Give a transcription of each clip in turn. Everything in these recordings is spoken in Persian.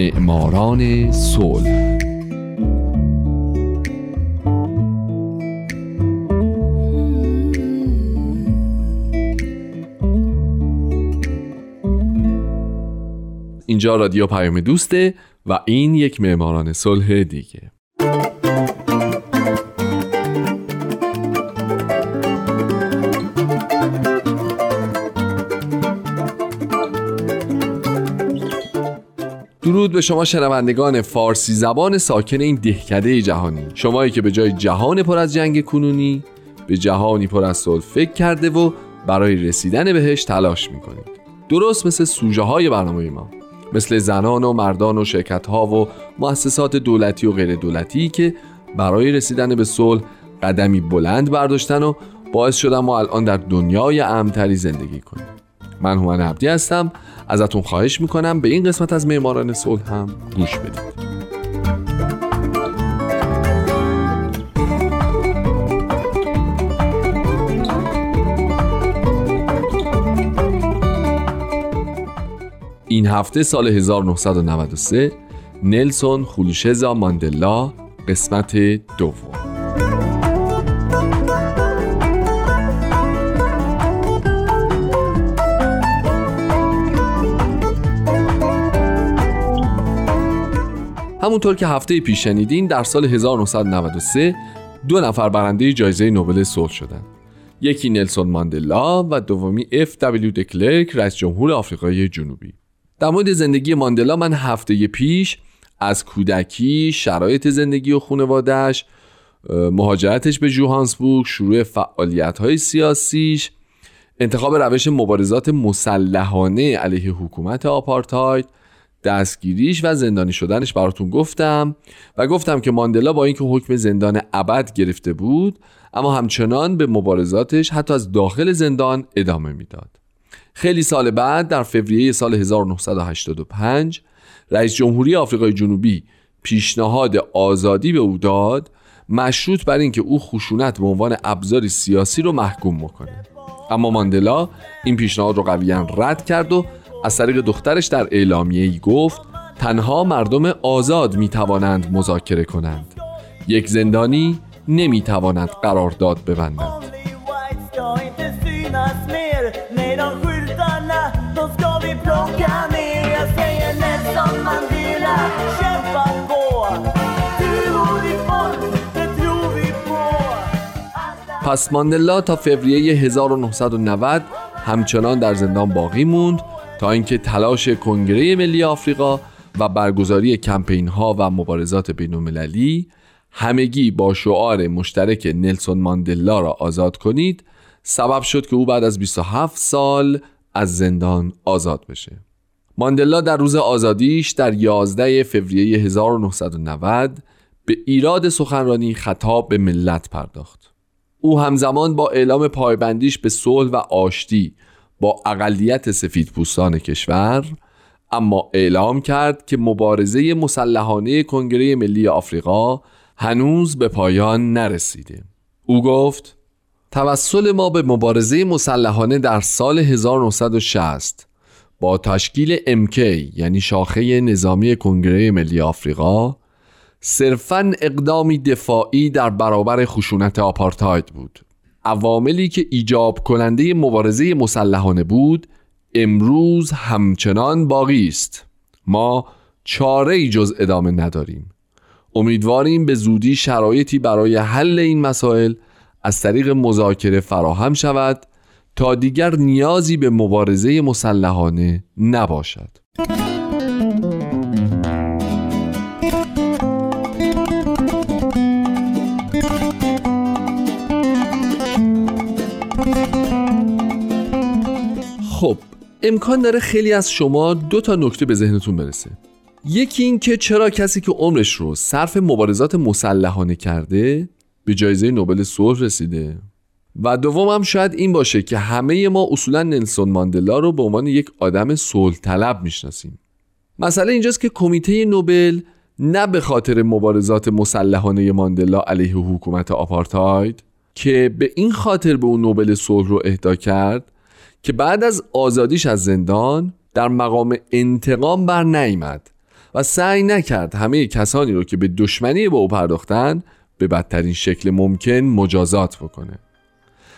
معماران صلح. اینجا رادیو پیام دوسته و این یک معماران صلح دیگه. درود به شما شنوندگان فارسی زبان ساکن این دهکده جهانی. شمایی که به جای جهان پر از جنگ کنونی به جهانی پر از صلح فکر کرده و برای رسیدن بهش تلاش می‌کنید. درست مثل سوژه های برنامه ما مثل زنان و مردان و شرکت ها و مؤسسات دولتی و غیر دولتی که برای رسیدن به صلح قدمی بلند برداشتن و باعث شدن ما الان در دنیای امتری زندگی کنیم. من هومن عبدی هستم. ازتون خواهش می‌کنم به این قسمت از معماران صلح هم گوش بدید. این هفته سال 1993 نلسون خولوشزا ماندلا قسمت دوم. همونطور که هفته پیش شنیدین در سال 1993 دو نفر برنده جایزه نوبل صلح شدند. یکی نلسون ماندلا و دومی اف دبلیو دکلرک رئیس جمهور آفریقای جنوبی. در مورد زندگی ماندلا من هفته پیش از کودکی شرایط زندگی و خانوادهش مهاجرتش به جوهانسبورگ شروع فعالیت های سیاسیش انتخاب روش مبارزات مسلحانه علیه حکومت آپارتاید دستگیریش و زندانی شدنش براتون گفتم و گفتم که ماندلا با اینکه حکم زندان ابد گرفته بود اما همچنان به مبارزاتش حتی از داخل زندان ادامه می‌داد. خیلی سال بعد در فوریه سال 1985 رئیس جمهوری آفریقای جنوبی پیشنهاد آزادی به او داد مشروط بر اینکه او خشونت به عنوان ابزاری سیاسی رو محکوم بکنه. اما ماندلا این پیشنهاد رو قویا رد کرد و از طریق دخترش در اعلامیه ای گفت تنها مردم آزاد می توانند مذاکره کنند. یک زندانی نمی تواند قرارداد ببندد. پس ماندلا تا فوریه 1990 همچنان در زندان باقی موند تا اینکه تلاش کنگره ملی آفریقا و برگزاری کمپین ها و مبارزات بین المللی همگی با شعار مشترک نلسون ماندلا را آزاد کنید سبب شد که او بعد از 27 سال از زندان آزاد بشه. ماندلا در روز آزادیش در 11 فوریه 1990 به ایراد سخنرانی خطاب به ملت پرداخت. او همزمان با اعلام پایبندیش به صلح و آشتی با اقلیت سفید پوستان کشور اما اعلام کرد که مبارزه مسلحانه کنگره ملی آفریقا هنوز به پایان نرسیده. او گفت توسل ما به مبارزه مسلحانه در سال 1960 با تشکیل MK یعنی شاخه نظامی کنگره ملی آفریقا صرفا اقدامی دفاعی در برابر خشونت آپارتاید بود. عواملی که ایجاب کننده مبارزه مسلحانه بود امروز همچنان باقی است. ما چاره ای جز ادامه نداریم. امیدواریم به زودی شرایطی برای حل این مسائل از طریق مذاکره فراهم شود تا دیگر نیازی به مبارزه مسلحانه نباشد. خب امکان داره خیلی از شما دو تا نکته به ذهنتون برسه. یکی این که چرا کسی که عمرش رو صرف مبارزات مسلحانه کرده به جایزه نوبل صلح رسیده؟ و دوم هم شاید این باشه که همه ما اصولا نلسون ماندلا رو به عنوان یک آدم صلح طلب می‌شناسیم. مسئله اینجاست که کمیته نوبل نه به خاطر مبارزات مسلحانه ماندلا علیه حکومت آپارتاید که به این خاطر به اون نوبل صلح رو اهدا کرد که بعد از آزادیش از زندان در مقام انتقام بر نیامد و سعی نکرد همه کسانی رو که به دشمنی با او پرداختن به بدترین شکل ممکن مجازات بکنه.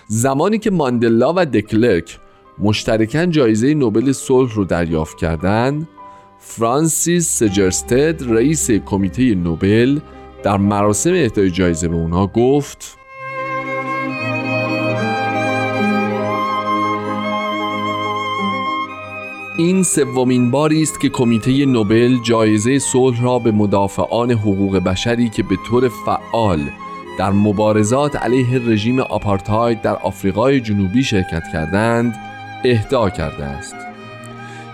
زمانی که ماندلا و دکلرک مشترکاً جایزه نوبل صلح رو دریافت کردند فرانسیس سجرستد رئیس کمیته نوبل در مراسم اهدای جایزه به اونها گفت این سومین باری است که کمیته نوبل جایزه صلح را به مدافعان حقوق بشری که به طور فعال در مبارزات علیه رژیم آپارتاید در آفریقای جنوبی شرکت کردند اهدا کرده است.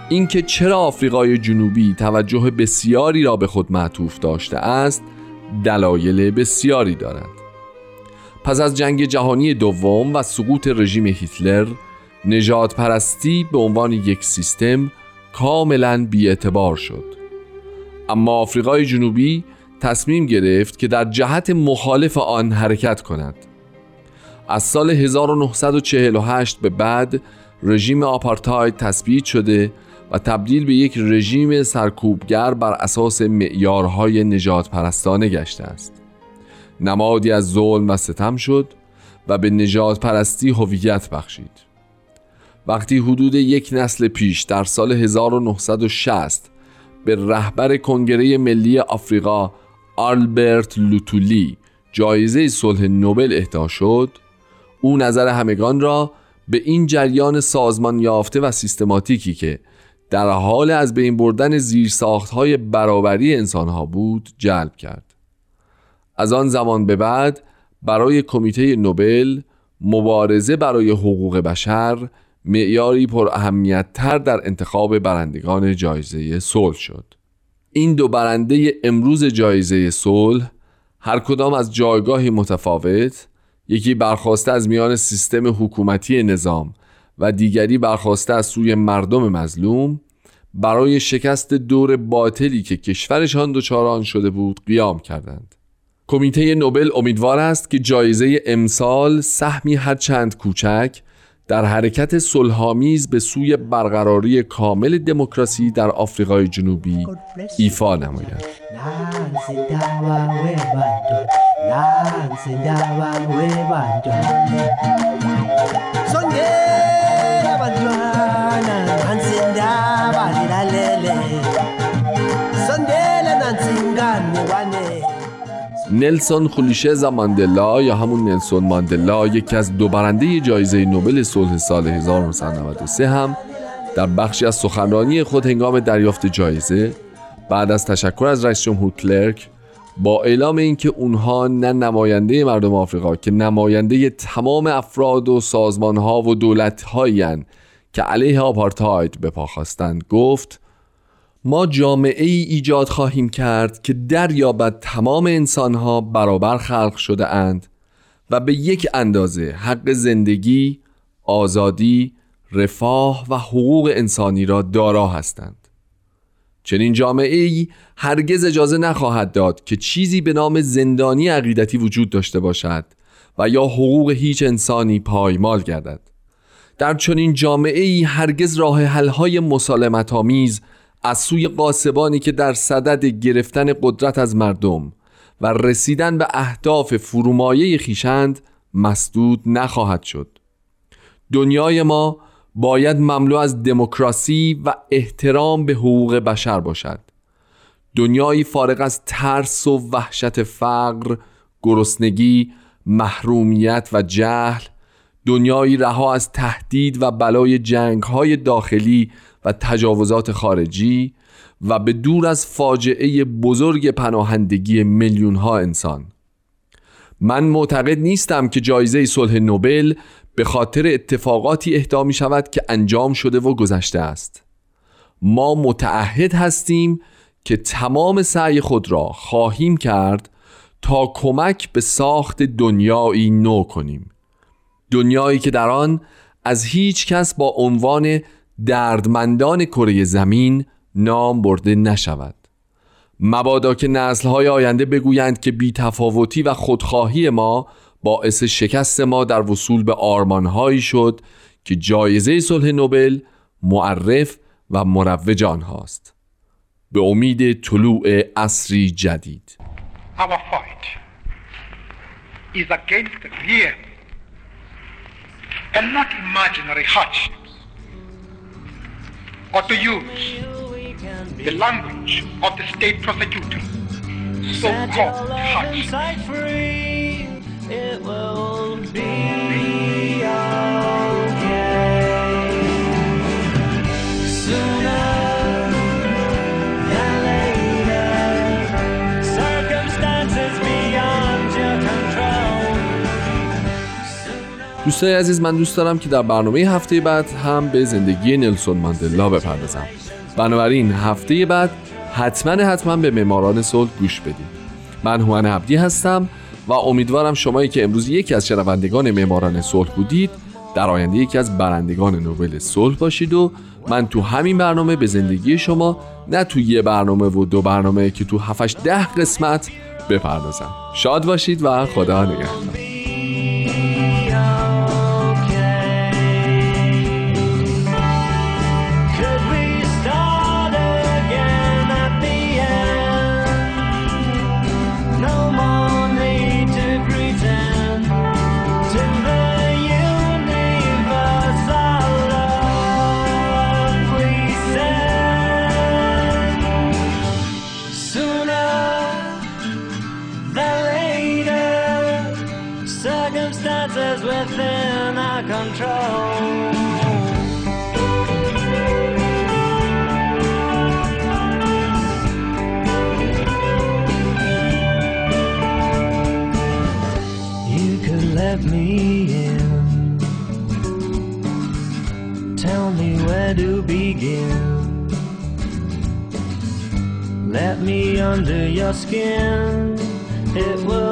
اینکه چرا آفریقای جنوبی توجه بسیاری را به خود معطوف داشته است دلایل بسیاری دارد. پس از جنگ جهانی دوم و سقوط رژیم هیتلر نجات پرستی به عنوان یک سیستم کاملا بیاعتبار شد. اما آفریقای جنوبی تصمیم گرفت که در جهت مخالف آن حرکت کند. از سال 1948 به بعد رژیم آپارتاید تثبیت شده و تبدیل به یک رژیم سرکوبگر بر اساس معیارهای نجات پرستانه گشته است. نمادی از ظلم و ستم شد و به نجات پرستی هویت بخشید. وقتی حدود یک نسل پیش در سال 1960 به رهبر کنگره ملی آفریقا آلبرت لوتولی جایزه صلح نوبل اهدا شد او نظر همگان را به این جریان سازمان یافته و سیستماتیکی که در حال از بین بردن های برابری انسانها بود جلب کرد. از آن زمان به بعد برای کمیته نوبل مبارزه برای حقوق بشر معیاری پر اهمیت تر در انتخاب برندگان جایزه صلح شد. این دو برنده امروز جایزه صلح هر کدام از جایگاهی متفاوت یکی برخواسته از میان سیستم حکومتی نظام و دیگری برخواسته از سوی مردم مظلوم برای شکست دور باطلی که کشورشان دچار شده بود قیام کردند. کمیته نوبل امیدوار است که جایزه امسال سهمی هرچند کوچک در حرکت صلحآمیز به سوی برقراری کامل دموکراسی در آفریقای جنوبی ایفا نماید. نلسون خولیشزا ماندلا یا همون نلسون ماندلا یکی از دو برنده جایزه نوبل صلح سال 1993 هم در بخشی از سخنرانی خود هنگام دریافت جایزه بعد از تشکر از رئیس جمهور کلرک با اعلام اینکه اونها نه نماینده مردم آفریقا که نماینده تمام افراد و سازمانها و دولتهایی که علیه آپارتاید به پا خواستند گفت ما جامعه ای ایجاد خواهیم کرد که دریابد تمام انسانها برابر خلق شده اند و به یک اندازه حق زندگی، آزادی، رفاه و حقوق انسانی را دارا هستند. چنین جامعه ای هرگز اجازه نخواهد داد که چیزی به نام زندانی عقیدتی وجود داشته باشد و یا حقوق هیچ انسانی پایمال گردد. در چنین جامعه ای هرگز راه حل‌های مسالمت آمیز از سوی قاسبانی که در صدد گرفتن قدرت از مردم و رسیدن به اهداف فرومایه خیشند مسدود نخواهد شد. دنیای ما باید مملو از دموکراسی و احترام به حقوق بشر باشد. دنیایی فارغ از ترس و وحشت فقر، گرسنگی، محرومیت و جهل دنیایی رها از تهدید و بلای جنگ های داخلی تجاوزات خارجی و به دور از فاجعه بزرگ پناهندگی میلیون ها انسان. من معتقد نیستم که جایزه صلح نوبل به خاطر اتفاقاتی اهدا می شود که انجام شده و گذشته است. ما متعهد هستیم که تمام سعی خود را خواهیم کرد تا کمک به ساخت دنیایی نو کنیم. دنیایی که در آن از هیچ کس با عنوان دردمندان کره زمین نام برده نشود. مبادا که نسلهای آینده بگویند که بیتفاوتی و خودخواهی ما باعث شکست ما در وصول به آرمانهایی شد که جایزه صلح نوبل معرف و مروج آنهاست. به امید طلوع عصری جدید. Our fight is against real and not imaginary hardships, or to use the language of the state prosecutor, so-called hardships. It دوستای عزیز من دوست دارم که در برنامه هفته بعد هم به زندگی نلسون ماندلا بپردازم. بنابراین هفته بعد حتما حتما به معماران صلح گوش بدید من هومن عبدی هستم و امیدوارم شمایی که امروز یکی از شنوندگان معماران صلح بودید در آینده یکی از برندگان نوبل صلح باشید و من تو همین برنامه به زندگی شما نه تو یه برنامه و دو برنامه که تو 7 ده قسمت بپردازم. شاد باشید و خدا نگهدار. skin. It was